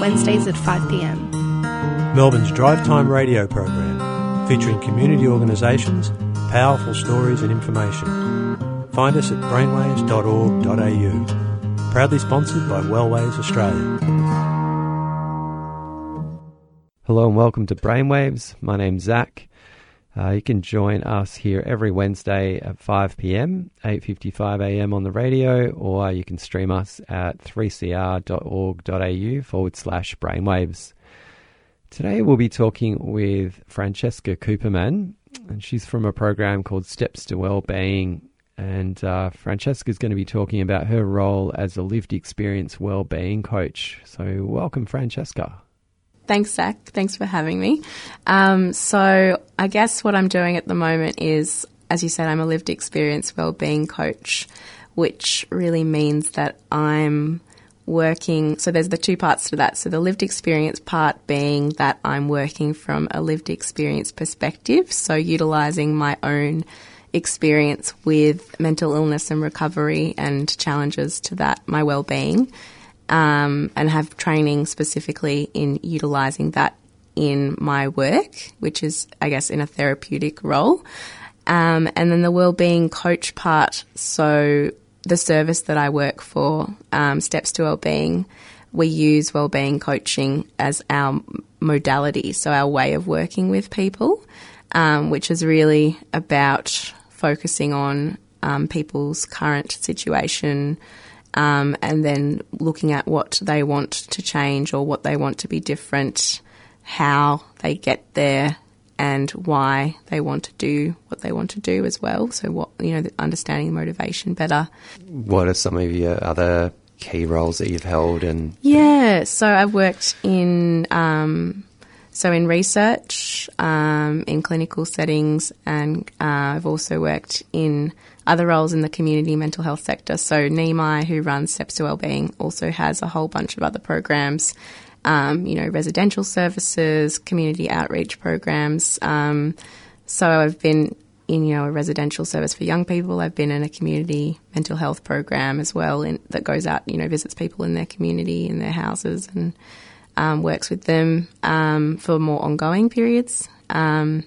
Wednesdays at 5pm. Melbourne's Drive Time radio program, featuring community organisations, powerful stories and information. Find us at brainwaves.org.au. Proudly sponsored by Wellways Australia. Hello and welcome to Brainwaves. My name's Zach. Uh, you can join us here every Wednesday at 5 p.m., 8:55 a.m. on the radio, or you can stream us at 3cr.org.au forward slash brainwaves. Today we'll be talking with Francesca Cooperman, and she's from a program called Steps to Wellbeing. And uh, Francesca is going to be talking about her role as a lived experience wellbeing coach. So, welcome, Francesca. Thanks, Zach. Thanks for having me. Um, so, I guess what I'm doing at the moment is, as you said, I'm a lived experience wellbeing coach, which really means that I'm working. So, there's the two parts to that. So, the lived experience part being that I'm working from a lived experience perspective. So, utilizing my own experience with mental illness and recovery and challenges to that, my well-being um, and have training specifically in utilizing that in my work, which is, I guess, in a therapeutic role. Um, and then the well-being coach part. So the service that I work for, um, Steps to Wellbeing, we use wellbeing coaching as our modality, so our way of working with people, um, which is really about focusing on um, people's current situation, um, and then looking at what they want to change or what they want to be different, how they get there, and why they want to do what they want to do as well. So, what you know, understanding motivation better. What are some of your other key roles that you've held? And yeah, so I've worked in. Um, so in research, um, in clinical settings, and uh, I've also worked in other roles in the community mental health sector. So Neami, who runs Steps to Wellbeing, also has a whole bunch of other programs. Um, you know, residential services, community outreach programs. Um, so I've been in you know a residential service for young people. I've been in a community mental health program as well, in, that goes out you know visits people in their community in their houses and um, works with them um, for more ongoing periods. Um,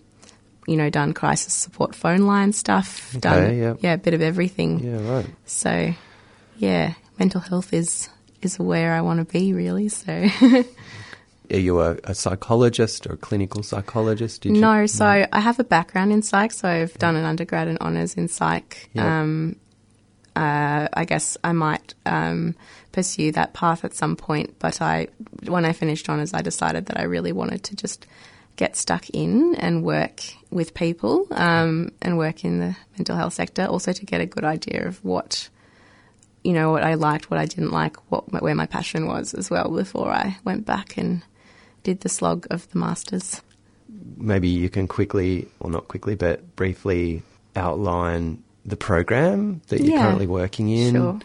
you know, done crisis support phone line stuff, Okay, done yep. yeah, a bit of everything. yeah, right. So, yeah, mental health is is where I want to be really. So, Are you a, a psychologist or a clinical psychologist? Did you- no, so I have a background in psych. So I've done an undergrad and honors in psych. Yeah. Um, uh, I guess I might um, pursue that path at some point. But I, when I finished honors, I decided that I really wanted to just get stuck in and work with people um, and work in the mental health sector. Also to get a good idea of what you know what I liked, what I didn't like, what where my passion was as well. Before I went back and did the slog of the masters. maybe you can quickly, or not quickly, but briefly outline the program that you're Yeah, currently working in. sure.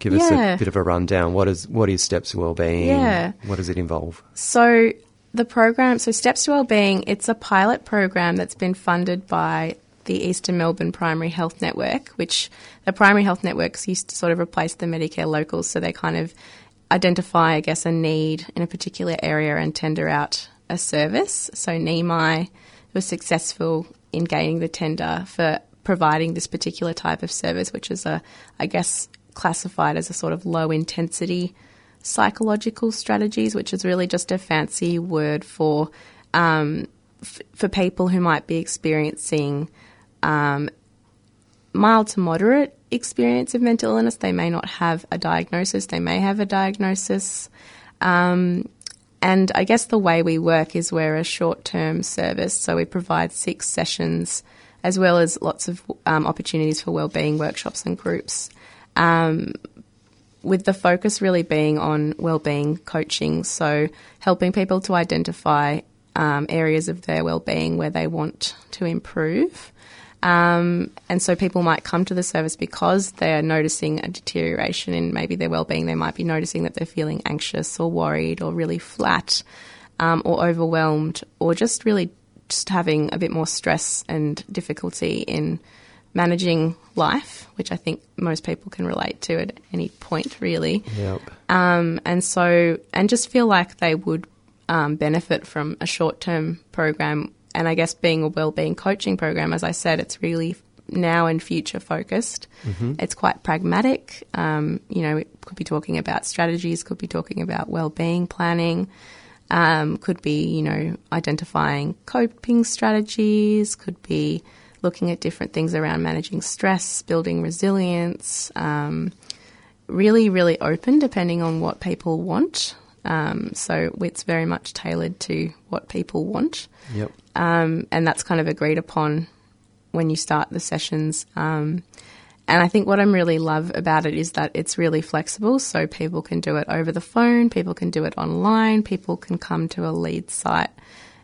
Give us a bit of a rundown. What is what is Steps to Wellbeing? Yeah. What does it involve? So the program, so Steps to Wellbeing, it's a pilot program that's been funded by the Eastern Melbourne Primary Health Network, which the primary health networks used to sort of replace the Medicare locals, so they kind of identify, I guess, a need in a particular area and tender out a service. So Neami was successful in gaining the tender for providing this particular type of service, which is a, I guess, classified as a sort of low intensity psychological strategies, which is really just a fancy word for um, f- for people who might be experiencing um, mild to moderate experience of mental illness. They may not have a diagnosis. They may have a diagnosis. Um, and I guess the way we work is we're a short term service, so we provide six sessions as well as lots of um, opportunities for wellbeing workshops and groups. Um, with the focus really being on well-being coaching, so helping people to identify um, areas of their well-being where they want to improve. Um, and so people might come to the service because they're noticing a deterioration in maybe their well-being. They might be noticing that they're feeling anxious or worried or really flat um, or overwhelmed or just really just having a bit more stress and difficulty in managing life, which I think most people can relate to at any point, really. Yep. Um, and so, and just feel like they would um, benefit from a short term program. And I guess being a well-being coaching program, as I said, it's really now and future focused. It's quite pragmatic. Um, you know, it could be talking about strategies, could be talking about well-being planning, um, could be you know identifying coping strategies, could be looking at different things around managing stress, building resilience. Um, really, really open depending on what people want. Um, so it's very much tailored to what people want. Yep. Um, and that's kind of agreed upon when you start the sessions. Um, and I think what I'm really love about it is that it's really flexible. So people can do it over the phone, people can do it online, people can come to a lead site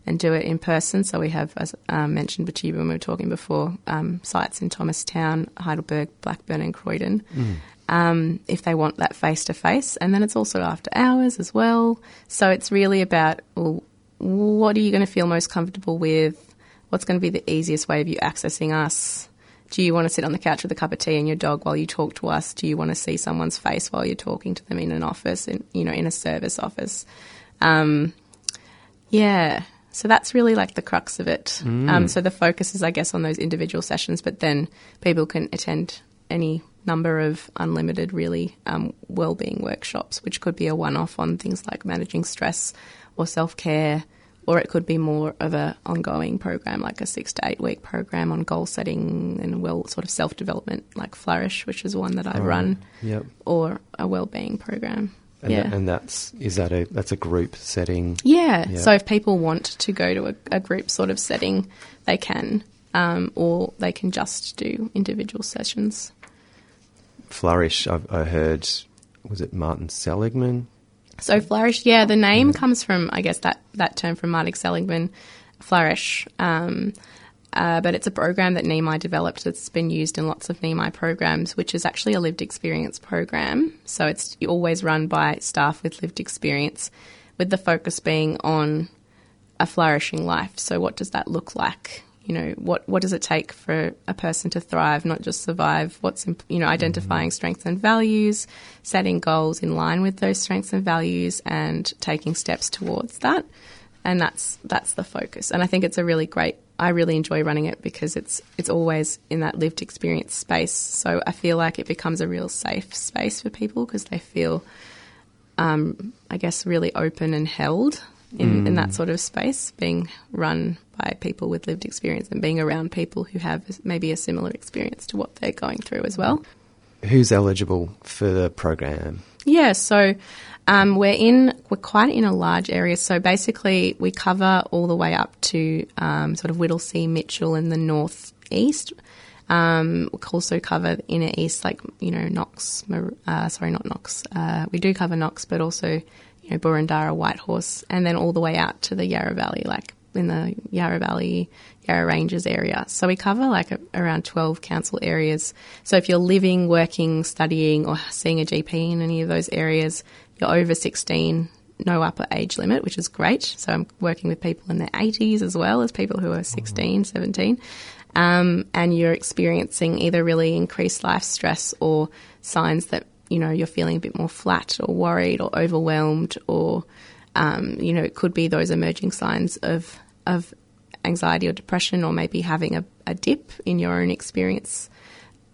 and do it in person. So we have, as um, mentioned you when we were talking before, um, sites in Thomastown, Heidelberg, Blackburn, and Croydon. Um, if they want that face to face, and then it's also after hours as well. So it's really about well, what are you going to feel most comfortable with? What's going to be the easiest way of you accessing us? Do you want to sit on the couch with a cup of tea and your dog while you talk to us? Do you want to see someone's face while you're talking to them in an office, in you know, in a service office? Um, yeah, so that's really like the crux of it. Um, so the focus is, I guess, on those individual sessions, but then people can attend any number of unlimited, really um, well-being workshops, which could be a one-off on things like managing stress or self-care, or it could be more of a ongoing program, like a six to eight week program on goal setting and well, sort of self-development, like Flourish, which is one that I run, Yep. or a well-being program. And, yeah. tha- and that's is that a that's a group setting. Yeah. Yeah. So if people want to go to a, a group sort of setting, they can, um, or they can just do individual sessions. Flourish. I've, I heard. Was it Martin Seligman? So flourish, yeah, the name comes from, I guess, that, that term from Martin Seligman, flourish. Um, uh, but it's a program that Neami developed that's been used in lots of Neami programs, which is actually a lived experience program. So it's always run by staff with lived experience, with the focus being on a flourishing life. So what does that look like? You know, what what does it take for a person to thrive, not just survive? What's imp- you know, identifying strengths and values, setting goals in line with those strengths and values, and taking steps towards that. And that's that's the focus. And I think it's a really great. I really enjoy running it because it's it's always in that lived experience space. So I feel like it becomes a real safe space for people because they feel um, I guess, really open and held in, in that sort of space, being run by people with lived experience and being around people who have maybe a similar experience to what they're going through as well. Who's eligible for the program? Yeah, so um, we're in we're quite in a large area. So basically, we cover all the way up to um, sort of Whittlesea, Mitchell, in the north east. Um, we also cover the inner east, like you know Knox. Uh, sorry, not Knox. Uh, we do cover Knox, but also you know Boroondara, Whitehorse, and then all the way out to the Yarra Valley, like in the Yarra Valley, Yarra Ranges area. So we cover like a, around 12 council areas. So if you're living, working, studying, or seeing a GP in any of those areas, you're over 16, no upper age limit, which is great. So I'm working with people in their 80s as well as people who are 16, 17. Um, and you're experiencing either really increased life stress or signs that you know you're feeling a bit more flat or worried or overwhelmed or um, you know it could be those emerging signs of of anxiety or depression or maybe having a, a dip in your own experience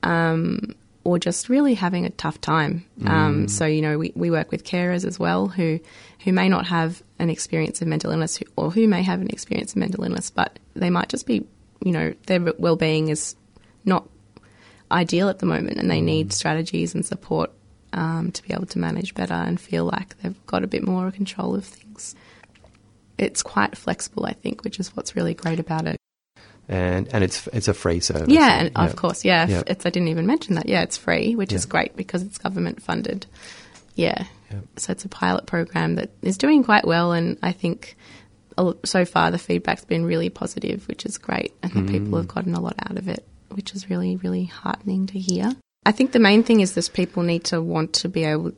um, or just really having a tough time. Um, so you know we, we work with carers as well who who may not have an experience of mental illness who, or who may have an experience of mental illness, but they might just be you know their well being is not ideal at the moment and they need strategies and support um, to be able to manage better and feel like they've got a bit more control of things. It's quite flexible, I think, which is what's really great about it. and and it's it's a free service. Yeah, and Yeah. of course, yeah. Yeah. It's I didn't even mention that. Yeah, it's free, which is great because it's government funded. Yeah. Yeah. So it's a pilot program that is doing quite well, and I think so far the feedback's been really positive, which is great, and people Mm. have gotten a lot out of it, which is really really heartening to hear. I think the main thing is this: people need to want to be able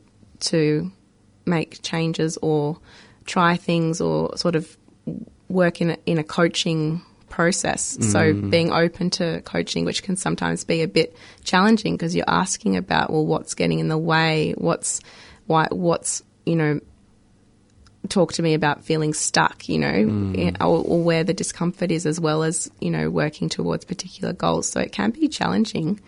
to make changes or try things or sort of work in a, in a coaching process. So mm. being open to coaching, which can sometimes be a bit challenging because you're asking about well, what's getting in the way, what's why, what's you know. Talk to me about feeling stuck, you know, in- or, or where the discomfort is, as well as you know working towards particular goals. So it can be challenging.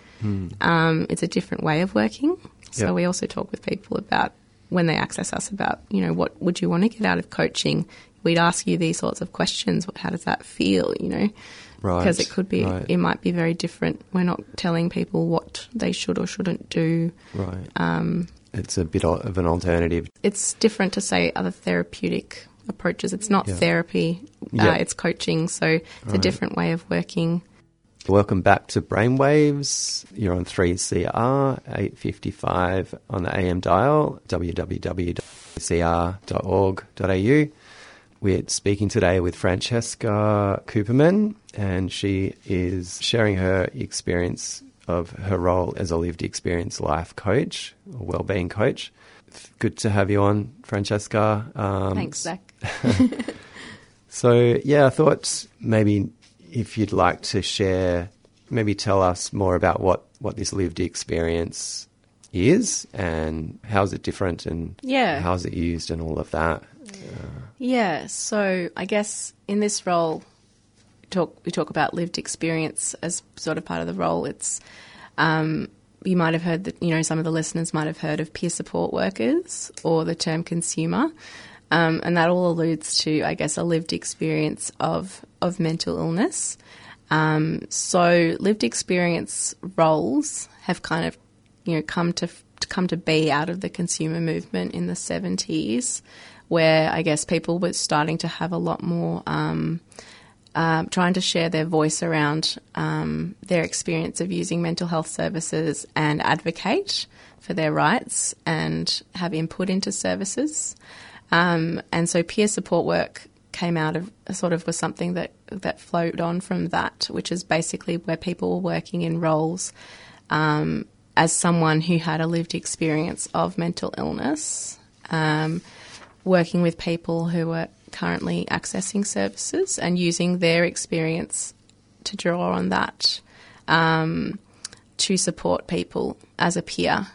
Um, it's a different way of working. So Yep. we also talk with people about when they access us about, you know, what would you want to get out of coaching? We'd ask you these sorts of questions. How does that feel? You know, Right, because it could be, right. it might be very different. We're not telling people what they should or shouldn't do. right. Um, it's a bit of an alternative. it's different to say other therapeutic approaches. It's not Yeah. therapy, Yeah. uh, it's coaching. So it's a different way of working. Welcome back to Brainwaves. You're on 3CR 855 on the AM dial, www.cr.org.au. We're speaking today with Francesca Cooperman, and she is sharing her experience of her role as a lived experience life coach or well-being coach. Good to have you on, Francesca. Um, Thanks, Zach. so yeah, I thought maybe if you'd like to share, maybe tell us more about what, what this lived experience is and how's it different and Yeah. how's it used and all of that. Yeah, so I guess in this role, talk we talk about lived experience as sort of part of the role. It's um, you might have heard that you know some of the listeners might have heard of peer support workers or the term consumer, um, and that all alludes to I guess a lived experience of of mental illness. Um, so lived experience roles have kind of you know come to, come to be out of the consumer movement in the 70s where I guess people were starting to have a lot more um, um, trying to share their voice around um, their experience of using mental health services and advocate for their rights and have input into services. Um, and so peer support work came out of sort of was something that that flowed on from that, which is basically where people were working in roles um, as someone who had a lived experience of mental illness, um, working with people who were currently accessing services and using their experience to draw on that um, to support people as a peer.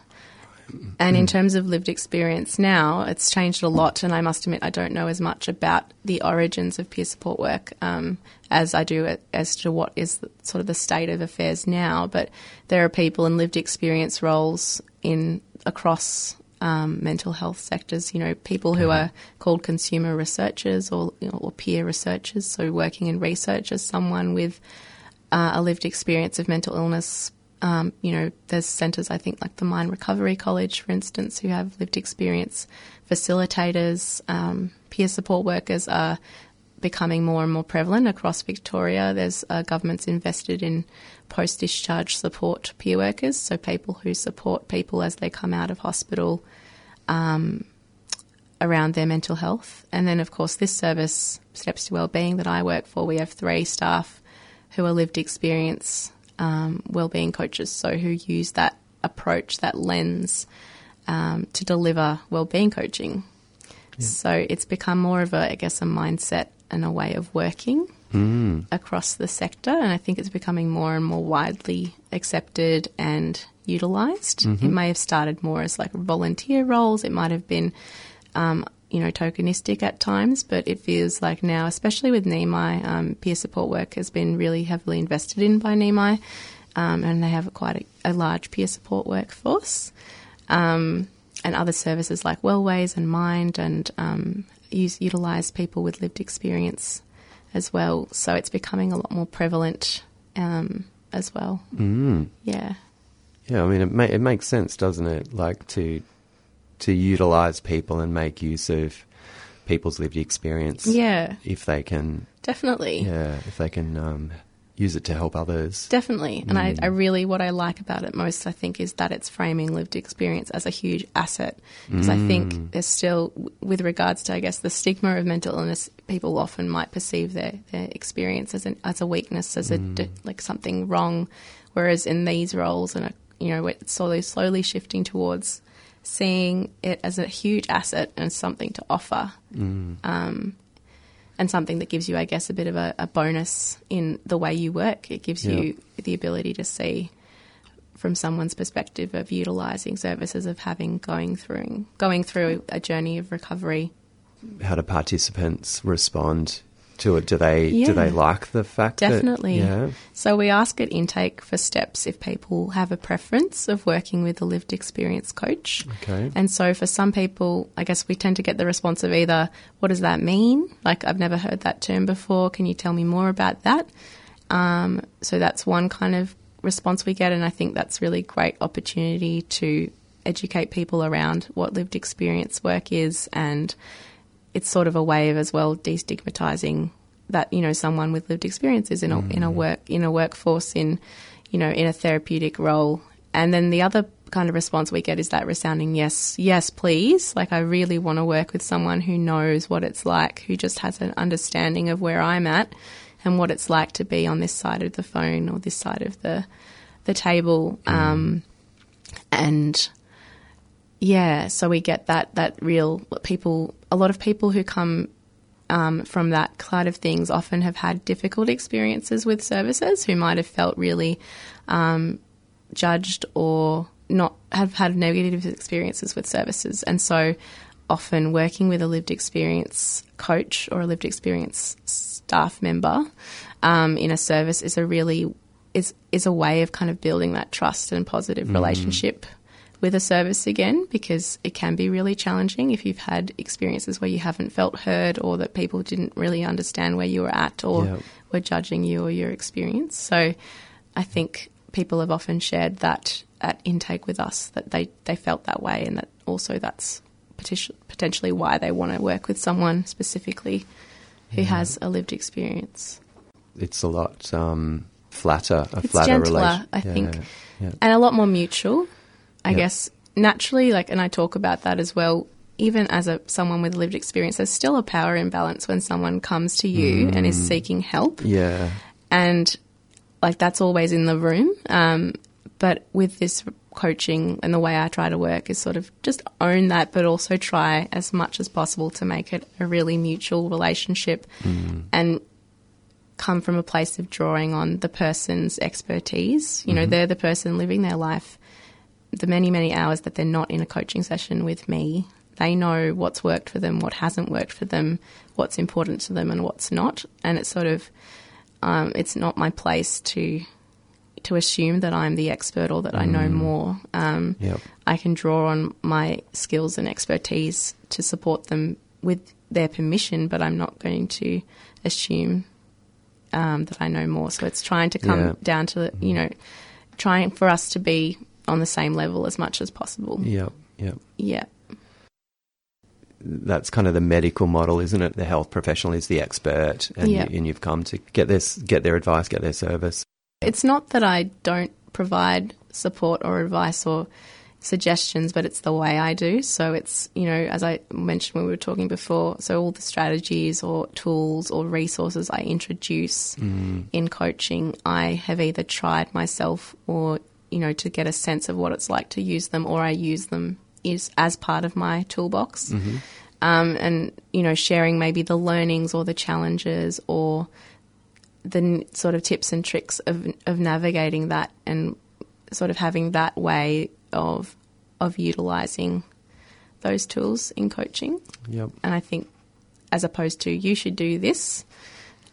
And in terms of lived experience now, it's changed a lot. And I must admit, I don't know as much about the origins of peer support work um, as I do as to what is the, sort of the state of affairs now. But there are people in lived experience roles in across um, mental health sectors. You know, people who are called consumer researchers or, you know, or peer researchers. So working in research as someone with uh, a lived experience of mental illness. Um, you know, there's centres, I think, like the Mind Recovery College, for instance, who have lived experience. Facilitators, um, peer support workers are becoming more and more prevalent across Victoria. There's uh, governments invested in post discharge support peer workers, so people who support people as they come out of hospital um, around their mental health. And then, of course, this service, Steps to Wellbeing, that I work for, we have three staff who are lived experience um, wellbeing coaches, so who use that approach, that lens, um, to deliver wellbeing coaching. So it's become more of a, I guess, a mindset and a way of working across the sector, and I think it's becoming more and more widely accepted and utilised. It may have started more as like volunteer roles. It might have been um, you know, tokenistic at times, but it feels like now, especially with Neami, um, peer support work has been really heavily invested in by Neami, um, and they have quite a, a large peer support workforce. Um, and other services like Wellways and Mind and um, use, utilise people with lived experience as well. So it's becoming a lot more prevalent um, as well. Mm. Yeah. Yeah, I mean, it, ma- it makes sense, doesn't it? Like to to utilize people and make use of people's lived experience. Yeah, If they can, definitely. yeah, if they can um, use it to help others. Definitely. And I, Mm. I really, what I like about it most, I think, is that it's framing lived experience as a huge asset. Because I Mm. think there's still, with regards to, I guess, the stigma of mental illness, people often might perceive their, their experience as, an, as a weakness, as a, Mm. d- like something wrong. Whereas in these roles, and, uh, you know, it's slowly, slowly shifting towards seeing it as a huge asset and something to offer um, and something that gives you, I guess, a bit of a, a bonus in the way you work. It gives Yeah. you the ability to see from someone's perspective of utilizing services of having going through going through a journey of recovery. How do participants respond to it? Do they Yeah. do they like the fact Definitely. that yeah? So we ask at intake for steps if people have a preference of working with a lived experience coach. Okay. And so for some people, I guess we tend to get the response of either, what does that mean? Like, I've never heard that term before. Can you tell me more about that? Um, so that's one kind of response we get. And I think that's really great opportunity to educate people around what lived experience work is. And it's sort of a way of as well destigmatizing that, you know, someone with lived experiences in a, in a work, in a workforce in, you know, in a therapeutic role. And then the other kind of response we get is that resounding yes, yes, please. Like, I really want to work with someone who knows what it's like, who just has an understanding of where I'm at and what it's like to be on this side of the phone or this side of the the table. Um, and yeah, so we get that that real people. A lot of people who come um, from that kind of things often have had difficult experiences with services who might have felt really um, judged or not have had negative experiences with services. And so often working with a lived experience coach or a lived experience staff member um, in a service is a really is is a way of kind of building that trust and positive relationship with a service again because it can be really challenging if you've had experiences where you haven't felt heard or that people didn't really understand where you were at or Yeah. were judging you or your experience. So I think people have often shared that at intake with us that they, they felt that way and that also that's potentially why they want to work with someone specifically who has a lived experience. It's a lot um, flatter, a It's flatter relationship. relation. I Yeah, think. Yeah. and a lot more mutual. I Yeah. guess naturally, like, and I talk about that as well. Even as a someone with lived experience, there's still a power imbalance when someone comes to you and is mm. seeking help, yeah. and like that's always in the room. Um, but with this coaching and the way I try to work is sort of just own that, but also try as much as possible to make it a really mutual relationship mm. and come from a place of drawing on the person's expertise. You know, mm-hmm. they're the person living their life. The many, many hours that they're not in a coaching session with me, they know what's worked for them, what hasn't worked for them, what's important to them, and what's not. And it's sort of, um, it's not my place to to assume that I'm the expert or that I know more. Um, Yep. I can draw on my skills and expertise to support them with their permission, but I'm not going to assume um, that I know more. So it's trying to come Yeah. down to, you know, trying for us to be on the same level as much as possible. Yep. Yep. Yeah. That's kind of the medical model, isn't it? The health professional is the expert, and, Yeah. you, and you've come to get this, get their advice, get their service. It's not that I don't provide support or advice or suggestions, but it's the way I do. So it's, you know, as I mentioned when we were talking before, so all the strategies or tools or resources I introduce mm. in coaching, I have either tried myself or, you know, to get a sense of what it's like to use them or I use them is as part of my toolbox. Um, and, you know, sharing maybe the learnings or the challenges or the n- sort of tips and tricks of of navigating that and sort of having that way of of utilizing those tools in coaching. Yep. And I think as opposed to you should do this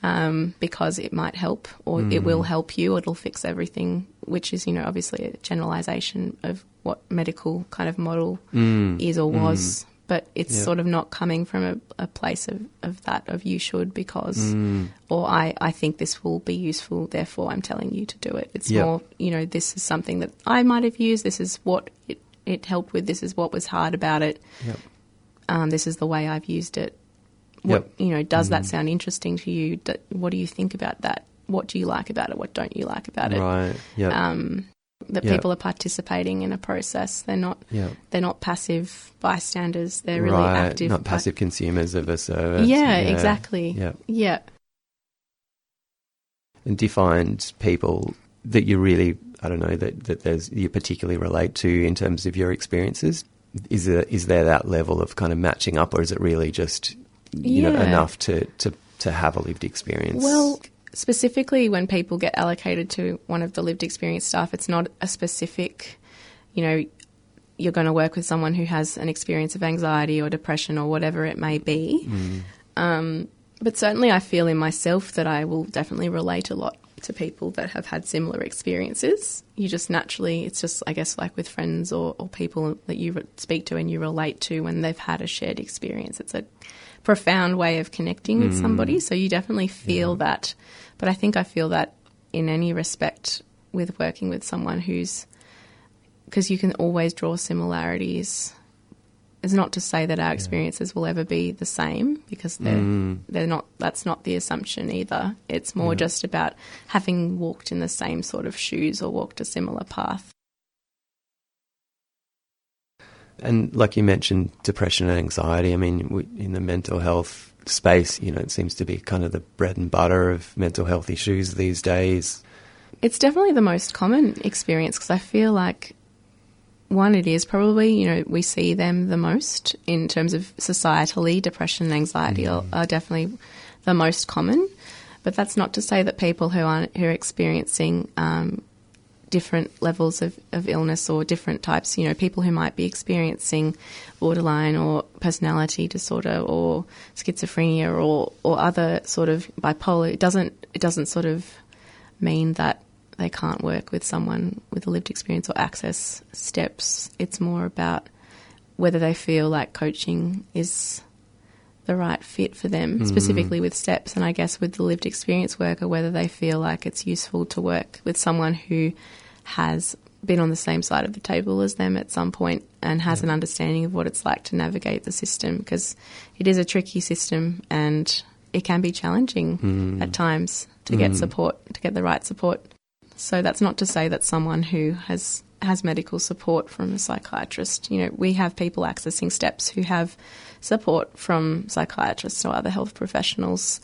um, because it might help or it will help you, it'll fix everything, which is, you know, obviously a generalization of what medical kind of model is or was. But it's Yeah. sort of not coming from a, a place of, of that, of you should because, or I, I think this will be useful, therefore I'm telling you to do it. It's Yeah. more, you know, this is something that I might have used, this is what it, it helped with, this is what was hard about it Yep. um, this is the way I've used it. What Yep. you know? Does that sound interesting to you? Do, what do you think about that? what do you like about it, what don't you like about it. Right. Yeah. Um, that Yeah. people are participating in a process. They're not yeah. they're not passive bystanders. They're really active. right. active. Not passive consumers of a service. Yeah, exactly. Yeah. Yeah. And do you find people that you really, I don't know, that, that there's you particularly relate to in terms of your experiences? Is there is there that level of kind of matching up, or is it really just you know Yeah. enough to, to, to have a lived experience? Well, specifically when people get allocated to one of the lived experience staff, it's not a specific, you know, you're going to work with someone who has an experience of anxiety or depression or whatever it may be. Um, but certainly, I feel in myself that I will definitely relate a lot to people that have had similar experiences. You just naturally, it's just, I guess, like with friends or, or people that you speak to and you relate to when they've had a shared experience. It's a profound way of connecting with somebody. Mm. So you definitely feel that. But I think I feel that in any respect with working with someone who's, because you can always draw similarities. It's not to say that our experiences will ever be the same because they're mm. they're not. That's not the assumption either. It's more just about having walked in the same sort of shoes or walked a similar path. And like you mentioned, depression and anxiety. I mean, we, in the mental health space, you know, it seems to be kind of the bread and butter of mental health issues these days. It's definitely the most common experience because I feel like one, it is probably you know we see them the most in terms of societally. Depression and anxiety are, are definitely the most common, but that's not to say that people who aren't, who are experiencing um, different levels of, of illness or different types, you know, people who might be experiencing borderline or personality disorder or schizophrenia or, or other sort of bipolar, it doesn't it doesn't sort of mean that they can't work with someone with a lived experience or access steps. It's more about whether they feel like coaching is the right fit for them, mm. specifically with steps, and I guess with the lived experience worker, whether they feel like it's useful to work with someone who has been on the same side of the table as them at some point and has an understanding of what it's like to navigate the system because it is a tricky system and it can be challenging hmm. at times to get hmm. support, to get the right support. So that's not to say that someone who has has medical support from a psychiatrist. You know, we have people accessing steps who have support from psychiatrists or other health professionals,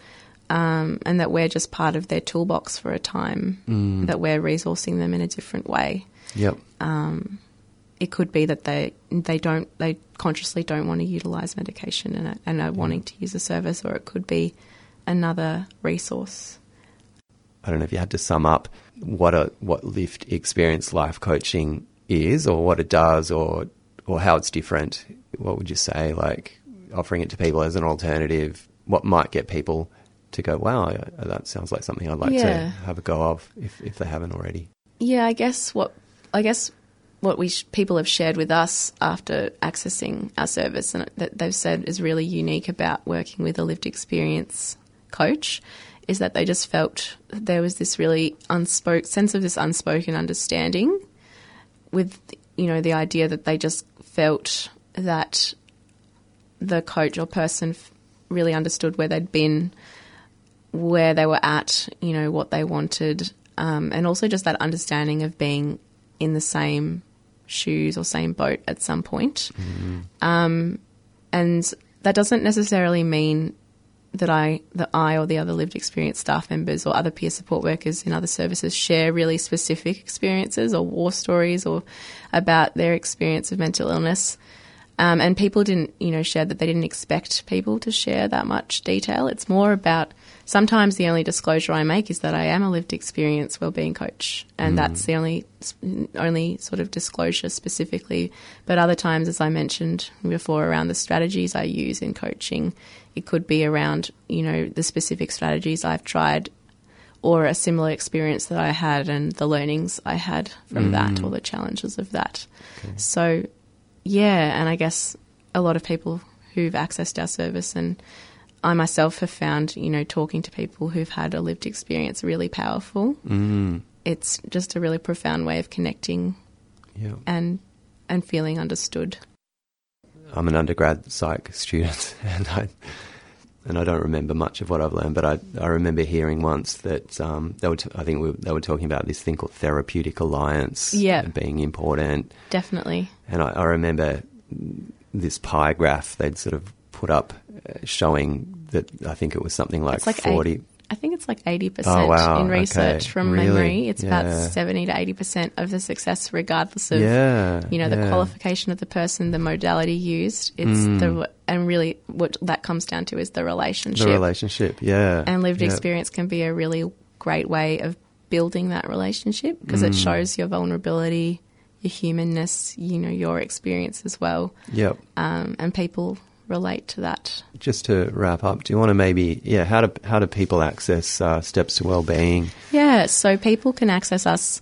um, and that we're just part of their toolbox for a time. That we're resourcing them in a different way. Yep. It could be that they they don't they consciously don't want to utilize medication and are, and are wanting to use a service, or it could be another resource. I don't know if you had to sum up what a what lived experience life coaching is, or what it does, or or how it's different. What would you say? Like offering it to people as an alternative, what might get people to go, "Wow, I- uh, that sounds like something I'd like to have a go of," if if they haven't already. Yeah, I guess what I guess what we sh- people have shared with us after accessing our service and that they've said is really unique about working with a lived experience coach is that they just felt there was this really unspoken sense of this unspoken understanding with you know the idea that they just felt that the coach or person f- really understood where they'd been where they were at, you know, what they wanted, um, and also just that understanding of being in the same shoes or same boat at some point. Um, and that doesn't necessarily mean that I, that I or the other lived experience staff members or other peer support workers in other services share really specific experiences or war stories or about their experience of mental illness. Um, and people didn't, you know, share that they didn't expect people to share that much detail. It's more about sometimes the only disclosure I make is that I am a lived experience wellbeing coach, and mm. that's the only only sort of disclosure specifically. But other times, as I mentioned before, around the strategies I use in coaching, it could be around you know the specific strategies I've tried or a similar experience that I had and the learnings I had from mm. that or the challenges of that. So, yeah, and I guess a lot of people who've accessed our service and I myself have found, you know, talking to people who've had a lived experience really powerful. Mm. It's just a really profound way of connecting Yeah. and and feeling understood. I'm an undergrad psych student, and I, and I don't remember much of what I've learned, but I, I remember hearing once that um, they were t- I think we, they were talking about this thing called therapeutic alliance Yeah. being important. Definitely. And I, I remember this pie graph they'd sort of put up showing that I think it was something like, like 40. Eight, I think it's like 80% Oh, wow, in research okay. from Really? memory. It's Yeah. about 70 to 80% of the success, regardless of yeah. you know the yeah. qualification of the person, the modality used. It's the and really what that comes down to is the relationship. The relationship, yeah. and lived experience can be a really great way of building that relationship because Mm. it shows your vulnerability, your humanness, you know, your experience as well, Yep. um, and people relate to that. Just to wrap up, do you want to maybe, yeah, how do how do people access uh, Steps to Wellbeing? Yeah, so people can access us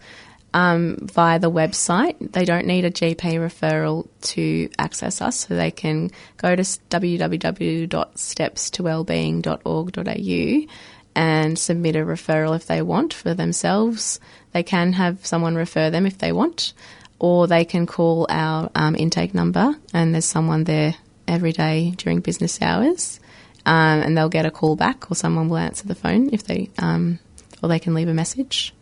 um, via the website. They don't need a GP referral to access us, so they can go to www.stepstowellbeing.org.au and submit a referral if they want for themselves. They can have someone refer them if they want, or they can call our um, intake number, and there's someone there every day during business hours. Um, and they'll get a call back, or someone will answer the phone if they, um, or they can leave a message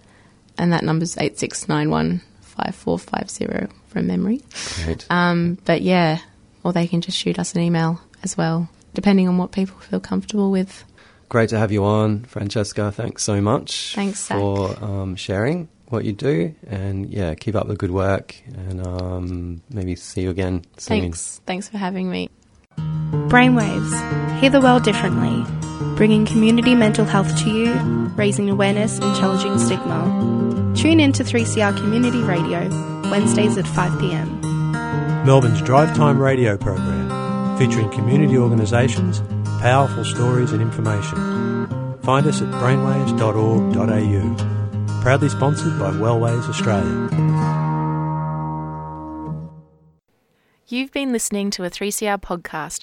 and that number number's eight six nine one five four five zero from memory. Great. Um, but yeah, or they can just shoot us an email as well, depending on what people feel comfortable with. Great to have you on, Francesca. Thanks so much Thanks, Zach. for um, sharing what you do, and yeah, keep up the good work, and um, maybe see you again soon. Thanks, thanks for having me. Brainwaves. Hear the world differently. Bringing community mental health to you, raising awareness and challenging stigma. Tune in to 3CR Community Radio, Wednesdays at 5pm. Melbourne's Drive Time radio program, featuring community organisations, powerful stories and information. Find us at brainwaves.org.au. Proudly sponsored by Wellways Australia. You've been listening to a 3CR podcast